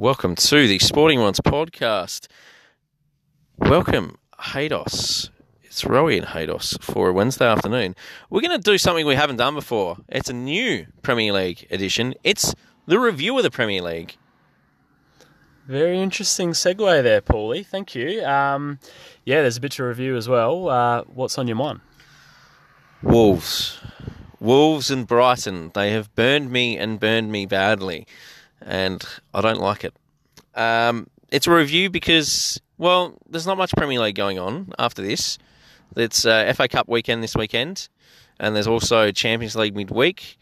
Welcome to the Sporting Ones podcast. Welcome, Haydos. It's Rowie and Haydos for a Wednesday afternoon. We're going to do something we haven't done before. It's a new Premier League edition. It's the review of the Premier League. Very interesting segue there, Paulie. Thank you. Um, yeah, there's a bit to review as well. Uh, what's on your mind? Wolves. Wolves and Brighton. They have burned me and burned me badly, and I don't like it. Um, it's a review because, well, there's not much Premier League going on after this. It's uh, FA Cup weekend this weekend, and there's also Champions League midweek.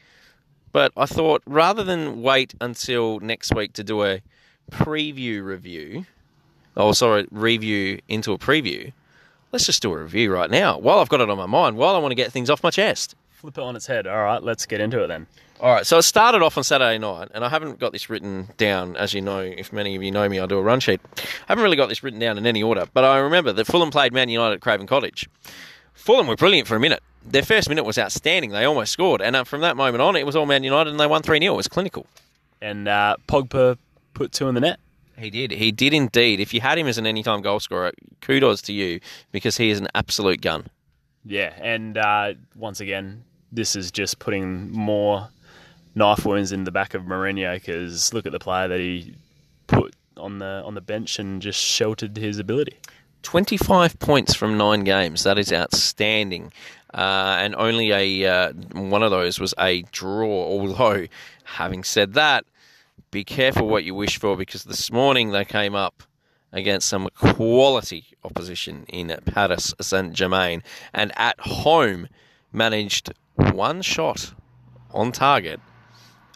But I thought rather than wait until next week to do a preview review, or sorry, review into a preview, let's just do a review right now while I've got it on my mind, while I want to get things off my chest. Flip it on its head. All right, let's get into it then. All right, so it started off on Saturday night, and I haven't got this written down. As you know, if many of you know me, I do a run sheet. I haven't really got this written down in any order, but I remember that Fulham played Man United at Craven Cottage. Fulham were brilliant for a minute. Their first minute was outstanding. They almost scored, and uh, from that moment on, it was all Man United, and they won 3 0. It was clinical. And uh, Pogba put two in the net. He did. He did indeed. If you had him as an anytime goal scorer, kudos to you because he is an absolute gun. Yeah, and uh, once again, this is just putting more knife wounds in the back of Mourinho because look at the player that he put on the on the bench and just sheltered his ability. 25 points from nine games. That is outstanding. Uh, and only a uh, one of those was a draw. Although, having said that, be careful what you wish for because this morning they came up against some quality opposition in Paris Saint Germain and at home managed one shot on target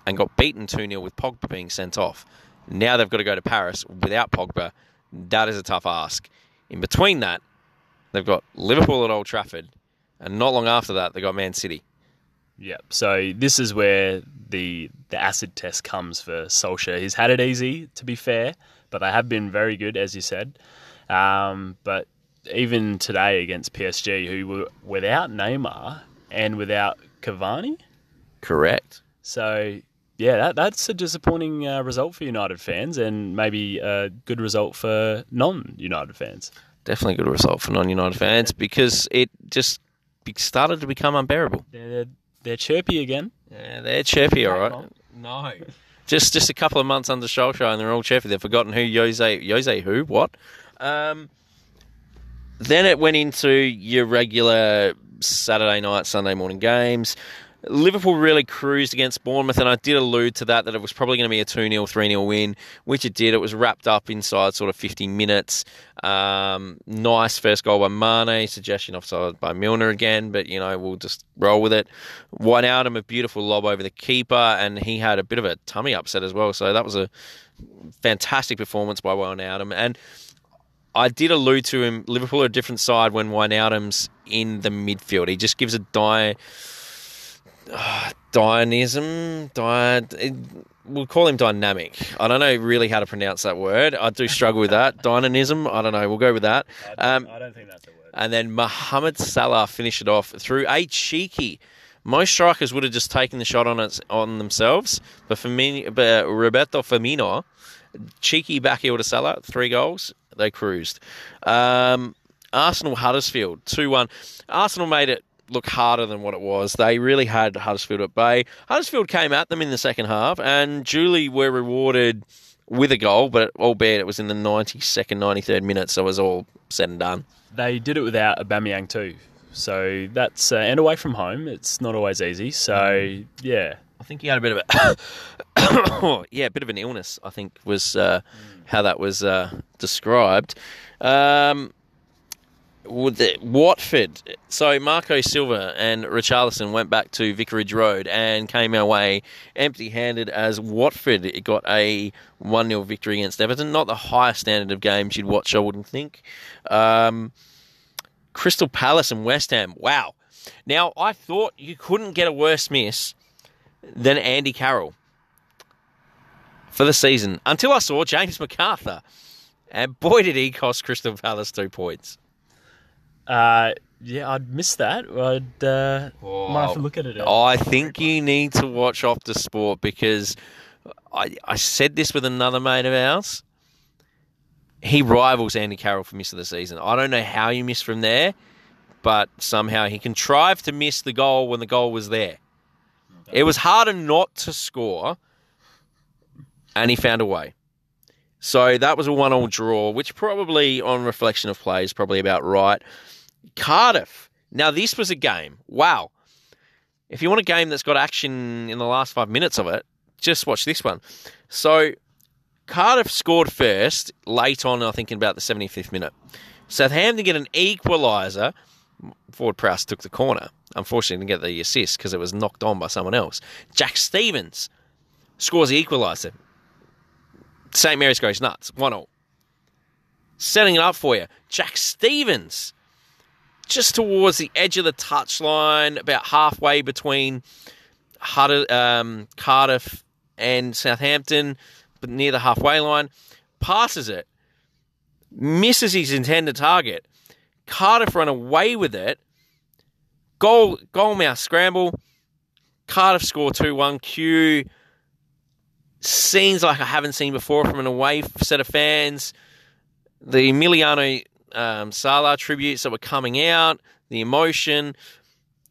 and got beaten 2 0 with Pogba being sent off. Now they've got to go to Paris without Pogba. That is a tough ask. In between that, they've got Liverpool at Old Trafford, and not long after that, they've got Man City. Yep. So this is where the the acid test comes for Solskjaer. He's had it easy, to be fair, but they have been very good, as you said. Um, but even today against PSG, who were without Neymar and without Cavani, Correct. so yeah, that, that's a disappointing uh, result for United fans, and maybe a good result for non-United fans. Definitely a good result for non United fans because it just started to become unbearable. They're they're chirpy again. Yeah, they're chirpy, all right. No. Just just a couple of months under Solskjaer and they're all chirpy. They've forgotten who Jose, Jose who, what? Um, then it went into your regular Saturday night, Sunday morning games. Liverpool really cruised against Bournemouth, and I did allude to that, that it was probably going to be a 2 0, 3 0 win, which it did. It was wrapped up inside sort of 50 minutes. Um, nice first goal by Mane, suggestion offside by Milner again, but, you know, we'll just roll with it. Wijnaldum, a beautiful lob over the keeper, and he had a bit of a tummy upset as well, so that was a fantastic performance by Wijnaldum. And I did allude to him. Liverpool are a different side when Wijnaldum's in the midfield. He just gives a die. Uh, Dynamism, dy, we'll call him dynamic. I don't know really how to pronounce that word. I do struggle with that. Dynamism, I don't know. We'll go with that. Um, I don't think that's a word. and then Mohamed Salah finished it off through a cheeky. Most strikers would have just taken the shot on its, on themselves, but for me, but Roberto Firmino, cheeky back heel to Salah, three goals, they cruised. Um, Arsenal Huddersfield two one. Arsenal made it look harder than what it was. They really had Huddersfield at bay. Huddersfield came at them in the second half, and Julie were rewarded with a goal, but albeit it was in the 92nd, 93rd minute, so it was all said and done. They did it without Aubameyang too. So that's uh, and away from home, it's not always easy. So yeah, I think he had a bit of a yeah, a bit of an illness. I think was uh, how that was uh, described. Um, Watford. So Marco Silva and Richarlison went back to Vicarage Road and came our way empty-handed as Watford it got a one 0 victory against Everton. Not the highest standard of games you'd watch, I wouldn't think. Um, Crystal Palace and West Ham. Wow. Now I thought you couldn't get a worse miss than Andy Carroll for the season until I saw James McArthur. And boy, did he cost Crystal Palace two points. Uh, yeah, I'd miss that. I'd uh, might have to look at it. I think you need to watch Optus Sport because I, I said this with another mate of ours. He rivals Andy Carroll for miss of the season. I don't know how you miss from there, but somehow he contrived to miss the goal when the goal was there. It was harder not to score, and he found a way. So that was a one-all draw, which probably, on reflection of play, is probably about right. Cardiff. Now this was a game. Wow. If you want a game that's got action in the last five minutes of it, just watch this one. So Cardiff scored first late on, I think, in about the 75th minute. Southampton get an equaliser. Ward-Prowse took the corner. Unfortunately, didn't get the assist because it was knocked on by someone else. Jack Stephens scores the equaliser. St. Mary's goes nuts. 1 0. Setting it up for you. Jack Stephens, just towards the edge of the touchline, about halfway between um, Cardiff and Southampton, but near the halfway line, passes it, misses his intended target. Cardiff run away with it. Goal, goal mouth scramble. Cardiff score 2 1. Q scenes like I haven't seen before from an away set of fans. The Emiliano um, Sala tributes that were coming out, the emotion.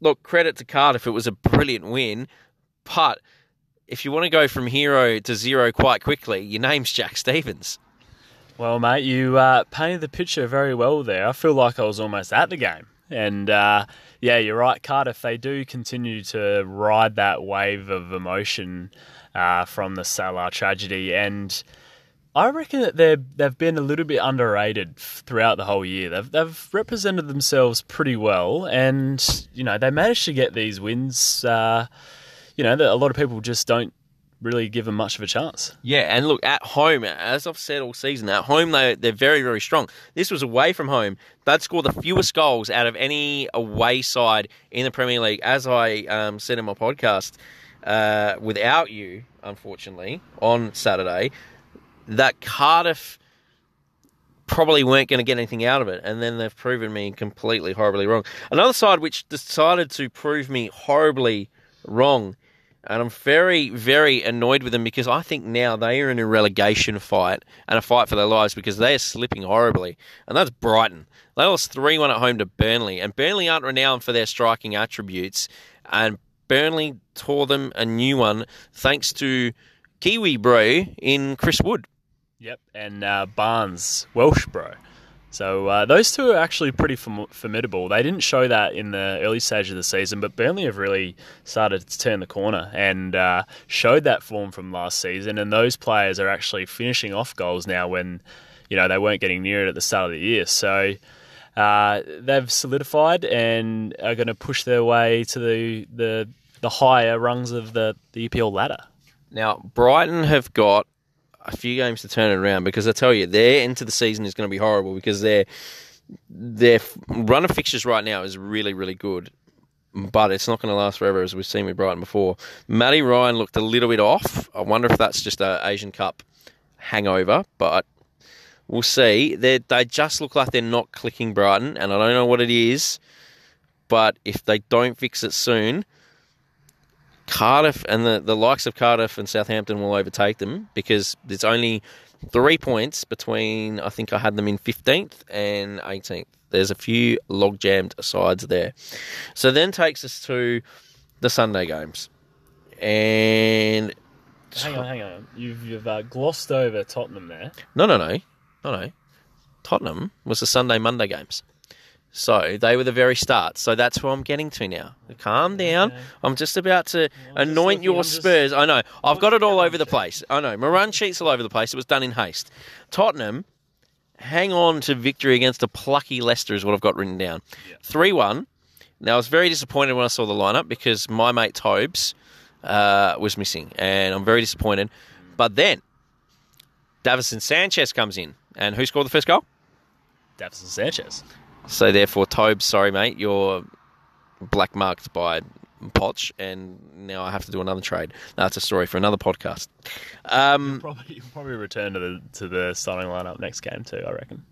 Look, credit to Cardiff, it was a brilliant win. But if you want to go from hero to zero quite quickly, your name's Jack Stephens. Well, mate, you uh, painted the picture very well there. I feel like I was almost at the game. And uh, yeah, you're right, Cardiff. They do continue to ride that wave of emotion uh, from the Sala tragedy, and I reckon that they they've been a little bit underrated throughout the whole year. They've they've represented themselves pretty well, and you know they managed to get these wins. Uh, you know, that a lot of people just don't really give them much of a chance. Yeah, and look at home, as I've said all season, at home they they're very very strong. This was away from home. They'd score the fewest goals out of any away side in the Premier League. As I um, said in my podcast, uh, without you, unfortunately, on Saturday, that Cardiff probably weren't going to get anything out of it, and then they've proven me completely horribly wrong. Another side which decided to prove me horribly wrong, and I'm very, very annoyed with them because I think now they are in a relegation fight and a fight for their lives because they are slipping horribly, and that's Brighton. They lost 3 1 at home to Burnley, and Burnley aren't renowned for their striking attributes, and Burnley tore them a new one thanks to Kiwi bro in Chris Wood. Yep, and uh, Barnes, Welsh bro. So uh, those two are actually pretty formidable. They didn't show that in the early stage of the season, but Burnley have really started to turn the corner and uh, showed that form from last season. And those players are actually finishing off goals now when you know they weren't getting near it at the start of the year. So uh, they've solidified and are going to push their way to the, the the higher rungs of the, the EPL ladder. Now, Brighton have got a few games to turn it around because I tell you, their into the season is going to be horrible because their their run of fixtures right now is really, really good. But it's not going to last forever, as we've seen with Brighton before. Matty Ryan looked a little bit off. I wonder if that's just an Asian Cup hangover, but we'll see. They they just look like they're not clicking Brighton, and I don't know what it is. But if they don't fix it soon, Cardiff and the, the likes of Cardiff and Southampton will overtake them because there's only three points between, I think I had them in 15th and 18th. There's a few log jammed sides there. So then takes us to the Sunday games. And. Hang on, hang on. You've, you've uh, glossed over Tottenham there. No, no, no. No, no. Tottenham was the Sunday Monday games. So they were the very start. So that's where I'm getting to now. Calm down. Okay. I'm just about to well, anoint your Spurs. I know. I've got it all over the place. I know. My run sheet's all over the place. It was done in haste. Tottenham hang on to victory against a plucky Leicester is what I've got written down. 3 1. Now, I was very disappointed when I saw the lineup because my mate Tobes uh, was missing, and I'm very disappointed. But then, Davinson Sanchez comes in, and who scored the first goal? Davinson Sanchez. So therefore, Tobes, sorry mate, you're black marked by Poch, and now I have to do another trade. That's a story for another podcast. Um, you'll, probably, you'll probably return to the to the starting lineup next game too. I reckon.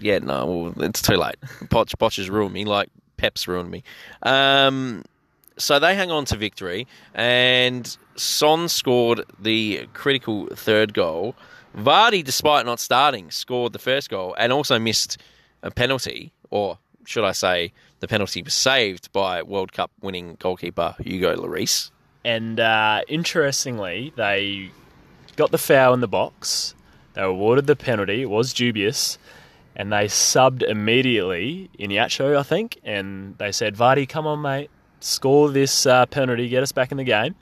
Yeah, no, well, it's too late. Poch, Poch has ruined me, like Pep's ruined me. Um, so they hang on to victory, and Son scored the critical third goal. Vardy, despite not starting, scored the first goal and also missed a penalty, or should I say, the penalty was saved by World Cup winning goalkeeper Hugo Lloris. And uh, interestingly, they got the foul in the box. They awarded the penalty. It was dubious. And they subbed immediately in Iheanacho, I think. And they said, Vardy, come on, mate. Score this uh, penalty. Get us back in the game.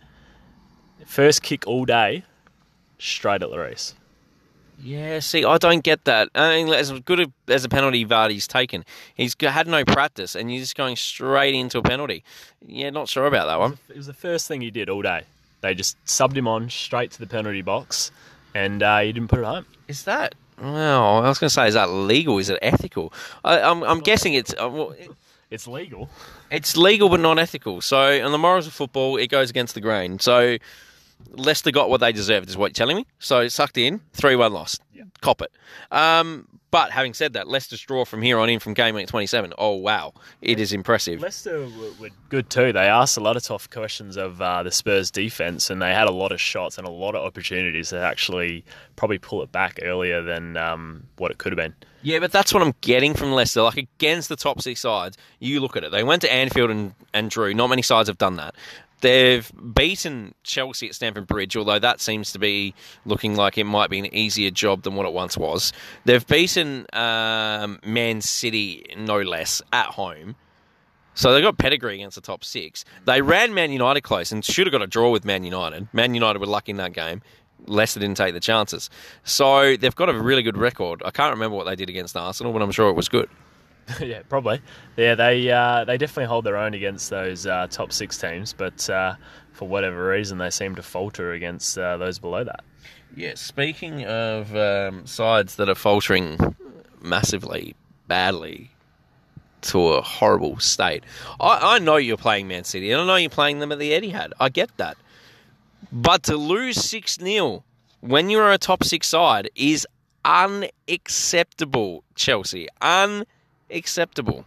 First kick all day, straight at Lloris. Yeah, see, I don't get that. I mean, as good as a penalty Vardy's taken, he's had no practice, and he's just going straight into a penalty. Yeah, not sure about that one. It was the first thing he did all day. They just subbed him on straight to the penalty box, and uh, he didn't put it home. Is that? Well, I was going to say, is that legal? Is it ethical? I, am I'm, I'm guessing it's. Uh, well, it, it's legal. It's legal, but not ethical. So, on the morals of football, it goes against the grain. So, Leicester got what they deserved, is what you're telling me. So sucked in, 3 1 lost. Yeah. Cop it. Um, but having said that, Leicester's draw from here on in from game week 27. Oh, wow. It is impressive. Leicester were, good too. They asked a lot of tough questions of uh, the Spurs defence, and they had a lot of shots and a lot of opportunities to actually probably pull it back earlier than um, what it could have been. Yeah, but that's what I'm getting from Leicester. Like against the top six sides, you look at it. They went to Anfield and, and drew. Not many sides have done that. They've beaten Chelsea at Stamford Bridge, although that seems to be looking like it might be an easier job than what it once was. They've beaten um, Man City, no less, at home. So they've got pedigree against the top six. They ran Man United close and should have got a draw with Man United. Man United were lucky in that game. Leicester didn't take the chances. So they've got a really good record. I can't remember what they did against Arsenal, but I'm sure it was good. yeah, probably. Yeah, they uh, they definitely hold their own against those uh, top six teams, but uh, for whatever reason, they seem to falter against uh, those below that. Yeah, speaking of um, sides that are faltering massively, badly, to a horrible state, I, I know you're playing Man City, and I know you're playing them at the Etihad. I get that. But to lose 6 0 when you're a top six side is unacceptable, Chelsea. Unacceptable acceptable.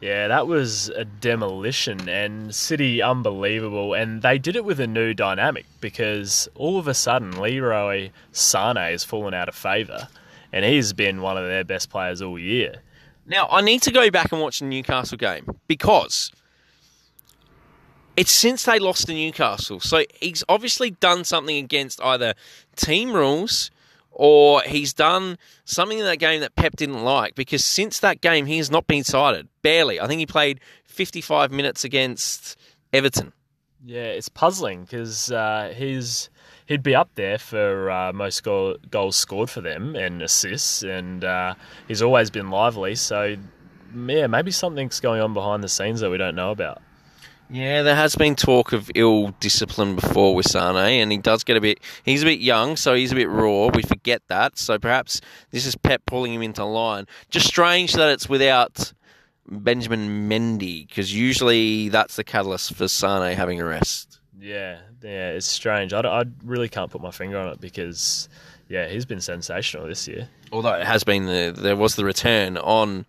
Yeah, that was a demolition, and City unbelievable. And they did it with a new dynamic because all of a sudden Leroy Sane has fallen out of favour, and he's been one of their best players all year. Now, I need to go back and watch the Newcastle game because it's since they lost to Newcastle. So he's obviously done something against either team rules or he's done something in that game that Pep didn't like because since that game he has not been sighted barely. I think he played 55 minutes against Everton. Yeah, it's puzzling because uh, he's he'd be up there for uh, most goal, goals scored for them and assists, and uh, he's always been lively. So yeah, maybe something's going on behind the scenes that we don't know about. Yeah, there has been talk of ill discipline before with Sane, and he does get a bit. He's a bit young, so he's a bit raw. We forget that. So perhaps this is Pep pulling him into line. Just strange that it's without Benjamin Mendy, because usually that's the catalyst for Sane having a rest. Yeah, yeah, it's strange. I, I really can't put my finger on it because, yeah, he's been sensational this year. Although it has been the there was the return on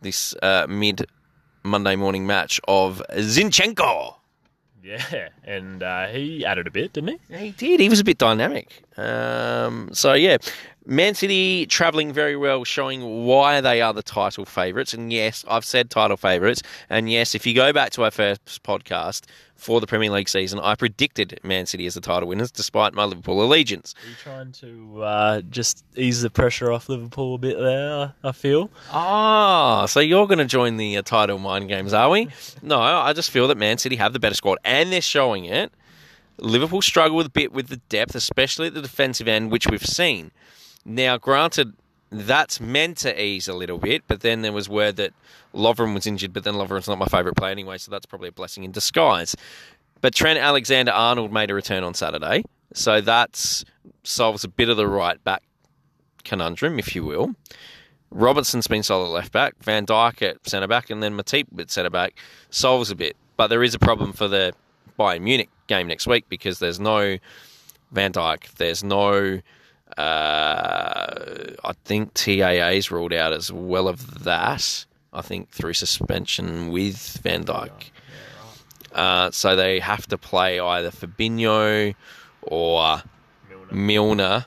this uh, mid Monday morning match of Zinchenko. Yeah, and uh, he added a bit, didn't he? He did. He was a bit dynamic. Um, so yeah, Man City travelling very well, showing why they are the title favourites. And yes, I've said title favourites. And yes, if you go back to our first podcast for the Premier League season, I predicted Man City as the title winners, despite my Liverpool allegiance. Are you trying to uh, just ease the pressure off Liverpool a bit there? I feel. Ah, so you're going to join the uh, title mind games, are we? no, I just feel that Man City have the better squad, and they're showing it. Liverpool struggle a bit with the depth, especially at the defensive end, which we've seen. Now, granted, that's meant to ease a little bit, but then there was word that Lovren was injured, but then Lovren's not my favourite player anyway, so that's probably a blessing in disguise. But Trent Alexander Arnold made a return on Saturday, so that solves a bit of the right back conundrum, if you will. Robertson's been solid left back, Van Dijk at centre back, and then Matip at centre back solves a bit. But there is a problem for the Bayern Munich game next week because there's no Van Dijk, there's no uh, I think TAA's ruled out as well of that. I think through suspension with Van Dijk. Uh, so they have to play either Fabinho or Milner. Milner,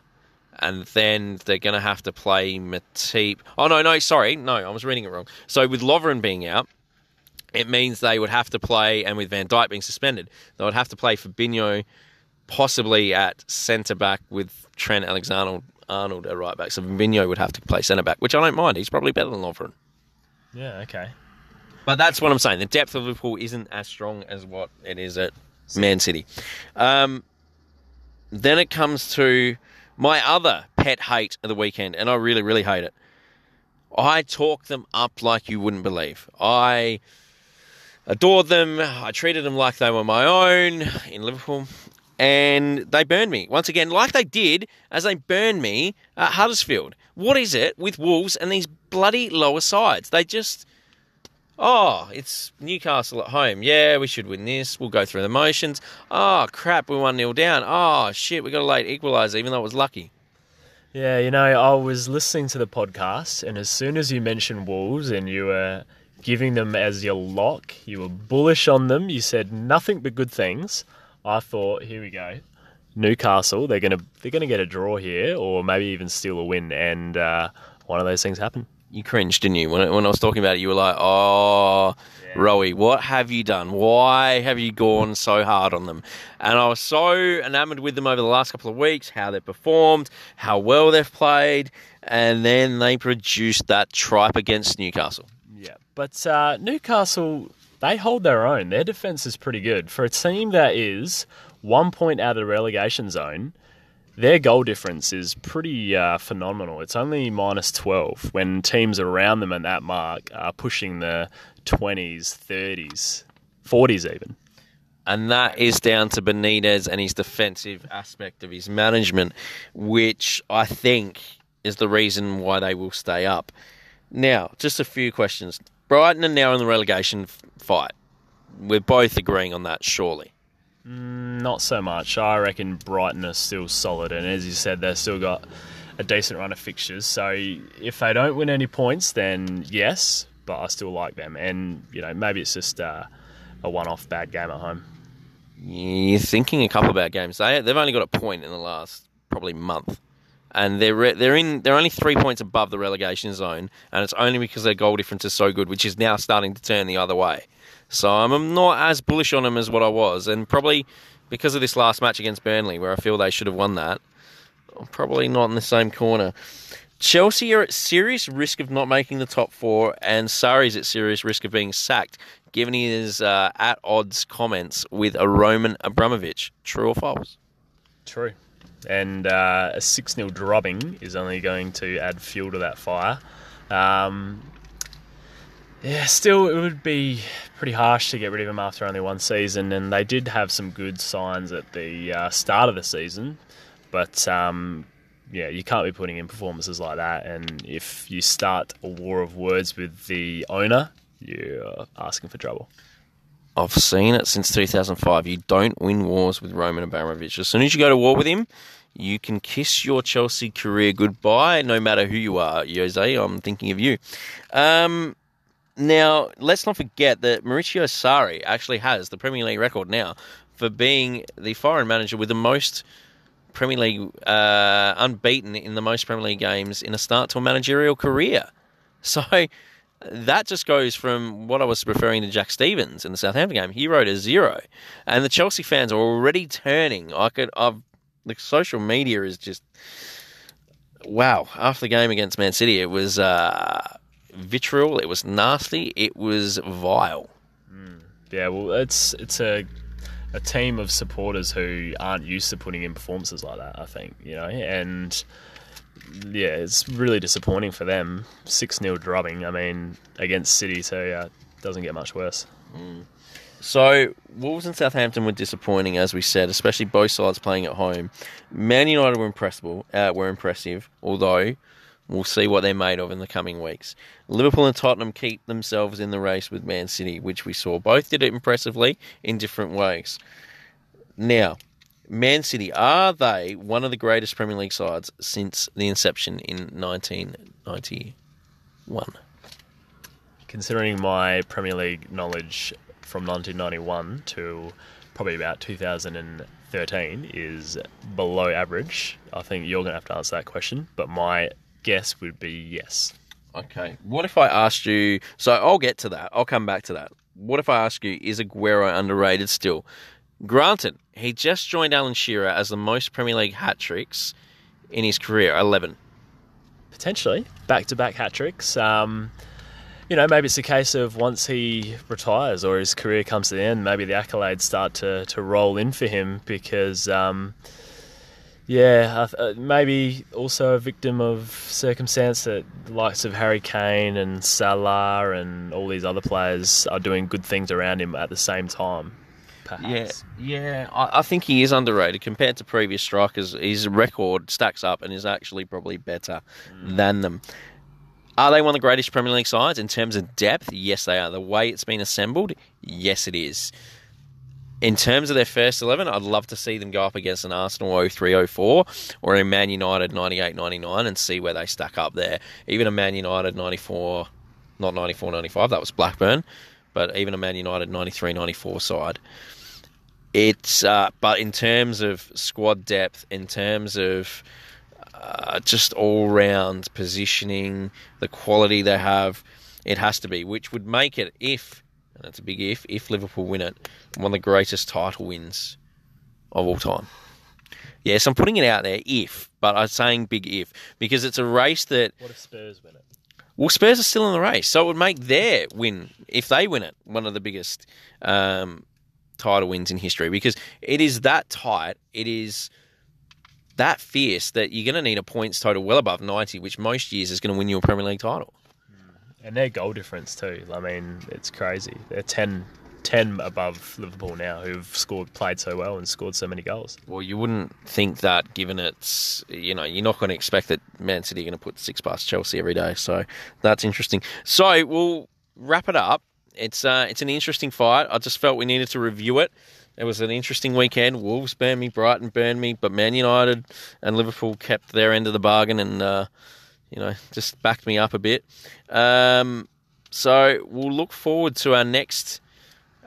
and then they're going to have to play Matip. Oh no, no, sorry, no, I was reading it wrong. So with Lovren being out, it means they would have to play, and with Van Dijk being suspended, they would have to play Fabinho, possibly at centre back with Trent Alexander Arnold at right back. So Fabinho would have to play centre back, which I don't mind. He's probably better than Lovren. Yeah, okay. But that's what I'm saying. The depth of Liverpool isn't as strong as what it is at Man City. Um, then it comes to my other pet hate of the weekend, and I really, really hate it. I talk them up like you wouldn't believe. I adored them. I treated them like they were my own in Liverpool. And they burned me. Once again, like they did as they burned me at Huddersfield. What is it with Wolves and these bloody lower sides? They just. Oh, it's Newcastle at home. Yeah, we should win this. We'll go through the motions. Oh, crap, we're 1 0 down. Oh, shit, we got a late equaliser, even though it was lucky. Yeah, you know, I was listening to the podcast, and as soon as you mentioned Wolves and you were giving them as your lock, you were bullish on them, you said nothing but good things. I thought, here we go. Newcastle, they're gonna they're gonna get a draw here, or maybe even steal a win, and uh, one of those things happened. You cringed, didn't you? When, when I was talking about it, you were like, oh, yeah. Rowie, what have you done? Why have you gone so hard on them? And I was so enamoured with them over the last couple of weeks, how they've performed, how well they've played, and then they produced that tripe against Newcastle. Yeah, but uh, Newcastle, they hold their own. Their defence is pretty good. For a team that is one point out of the relegation zone, their goal difference is pretty uh, phenomenal. It's only minus 12 when teams around them at that mark are pushing the 20s, 30s, 40s even. And that is down to Benitez and his defensive aspect of his management, which I think is the reason why they will stay up. Now, just a few questions. Brighton are now in the relegation fight. We're both agreeing on that, surely. Mm, not so much. I reckon Brighton are still solid, and as you said, they've still got a decent run of fixtures. So if they don't win any points, then yes, but I still like them. And you know, maybe it's just uh, a one-off bad game at home. You're thinking a couple of bad games. They they've only got a point in the last probably month, and they're they're in they're only three points above the relegation zone, and it's only because their goal difference is so good, which is now starting to turn the other way. So I'm not as bullish on them as what I was, and probably because of this last match against Burnley, where I feel they should have won that, I'm probably not in the same corner. Chelsea are at serious risk of not making the top four, and Sarri's at serious risk of being sacked, given his uh, at odds comments with a Roman Abramovich. True or false? True. And uh, a 6 0 drubbing is only going to add fuel to that fire. Um, yeah, still, it would be pretty harsh to get rid of him after only one season, and they did have some good signs at the uh, start of the season, but um, yeah, you can't be putting in performances like that. And if you start a war of words with the owner, you're asking for trouble. I've seen it since 2005. You don't win wars with Roman Abramovich. As soon as you go to war with him, you can kiss your Chelsea career goodbye, no matter who you are. Jose, I'm thinking of you. Um, now, let's not forget that Maurizio Sarri actually has the Premier League record now for being the foreign manager with the most Premier League uh, unbeaten in the most Premier League games in a start to a managerial career. So that just goes from what I was referring to Jack Stephens in the Southampton game. He wrote a zero, and the Chelsea fans are already turning. I could, I've the social media is just wow. After the game against Man City, it was. Uh, vitriol. It was nasty. It was vile. Mm. Yeah, well, it's it's a a team of supporters who aren't used to putting in performances like that. I think you know, and yeah, it's really disappointing for them. Six 0 drubbing. I mean, against City, so yeah, it doesn't get much worse. Mm. So Wolves and Southampton were disappointing, as we said, especially both sides playing at home. Man United were impressive. Uh, were impressive, although We'll see what they're made of in the coming weeks. Liverpool and Tottenham keep themselves in the race with Man City, which we saw. Both did it impressively in different ways. Now, Man City, are they one of the greatest Premier League sides since the inception in 1991? Considering my Premier League knowledge from 1991 to probably about 2013 is below average. I think you're going to have to answer that question, but my guess would be yes. Okay. What if I asked you? So I'll get to that. I'll come back to that. What if I ask you, is Aguero underrated still? Granted, he just joined Alan Shearer as the most Premier League hat tricks in his career, 11. Potentially. Back to back hat tricks. Um, you know, maybe it's a case of once he retires or his career comes to the end, maybe the accolades start to, to roll in for him because, um, yeah, uh, maybe also a victim of circumstance that the likes of Harry Kane and Salah and all these other players are doing good things around him at the same time. Perhaps. Yeah, yeah, I, I think he is underrated compared to previous strikers. His record stacks up and is actually probably better mm. than them. Are they one of the greatest Premier League sides in terms of depth? Yes, they are. The way it's been assembled, yes, it is. In terms of their first 11, I'd love to see them go up against an Arsenal 03 04 or a Man United 98 99 and see where they stack up there. Even a Man United 94, not 94 95, that was Blackburn, but even a Man United 93 94 side. It's, uh, but in terms of squad depth, in terms of uh, just all round positioning, the quality they have, it has to be, which would make it, if, and it's a big if, if Liverpool win it, one of the greatest title wins of all time. Yes, I'm putting it out there, if, but I'm saying big if, because it's a race that. What if Spurs win it? Well, Spurs are still in the race, so it would make their win, if they win it, one of the biggest um, title wins in history because it is that tight. It is that fierce that you're going to need a points total well above 90, which most years is going to win you a Premier League title. Mm. And their goal difference, too. I mean, it's crazy. They're 10, 10 above Liverpool now, who've scored, played so well and scored so many goals. Well, you wouldn't think that given it's, you know, you're not going to expect that Man City are going to put six past Chelsea every day. So that's interesting. So we'll wrap it up. It's, uh, it's an interesting fight. I just felt we needed to review it. It was an interesting weekend. Wolves burned me, Brighton burned me, but Man United and Liverpool kept their end of the bargain and, uh, you know, just backed me up a bit. Um, so we'll look forward to our next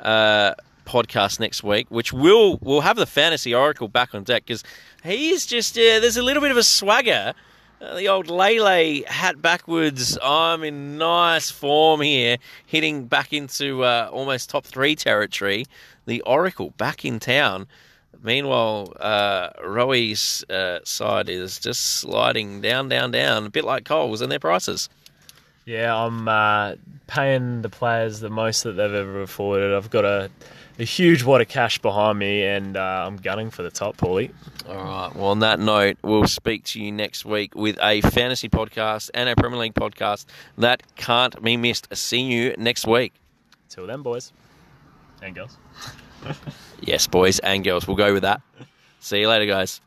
uh, podcast next week, which will we'll have the fantasy oracle back on deck because he's just uh, there's a little bit of a swagger. Uh, the old Lele hat backwards. I'm in nice form here, hitting back into uh, almost top three territory the Oracle back in town. Meanwhile, uh, uh, side is just sliding down, down, down, a bit like Coles and their prices. Yeah, I'm uh, paying the players the most that they've ever afforded. I've got a, a huge wad of cash behind me, and uh, I'm gunning for the top, Paulie. All right. Well, on that note, we'll speak to you next week with a fantasy podcast and a Premier League podcast that can't be missed. See you next week. Till then, boys and girls. yes, boys and girls. We'll go with that. See you later, guys.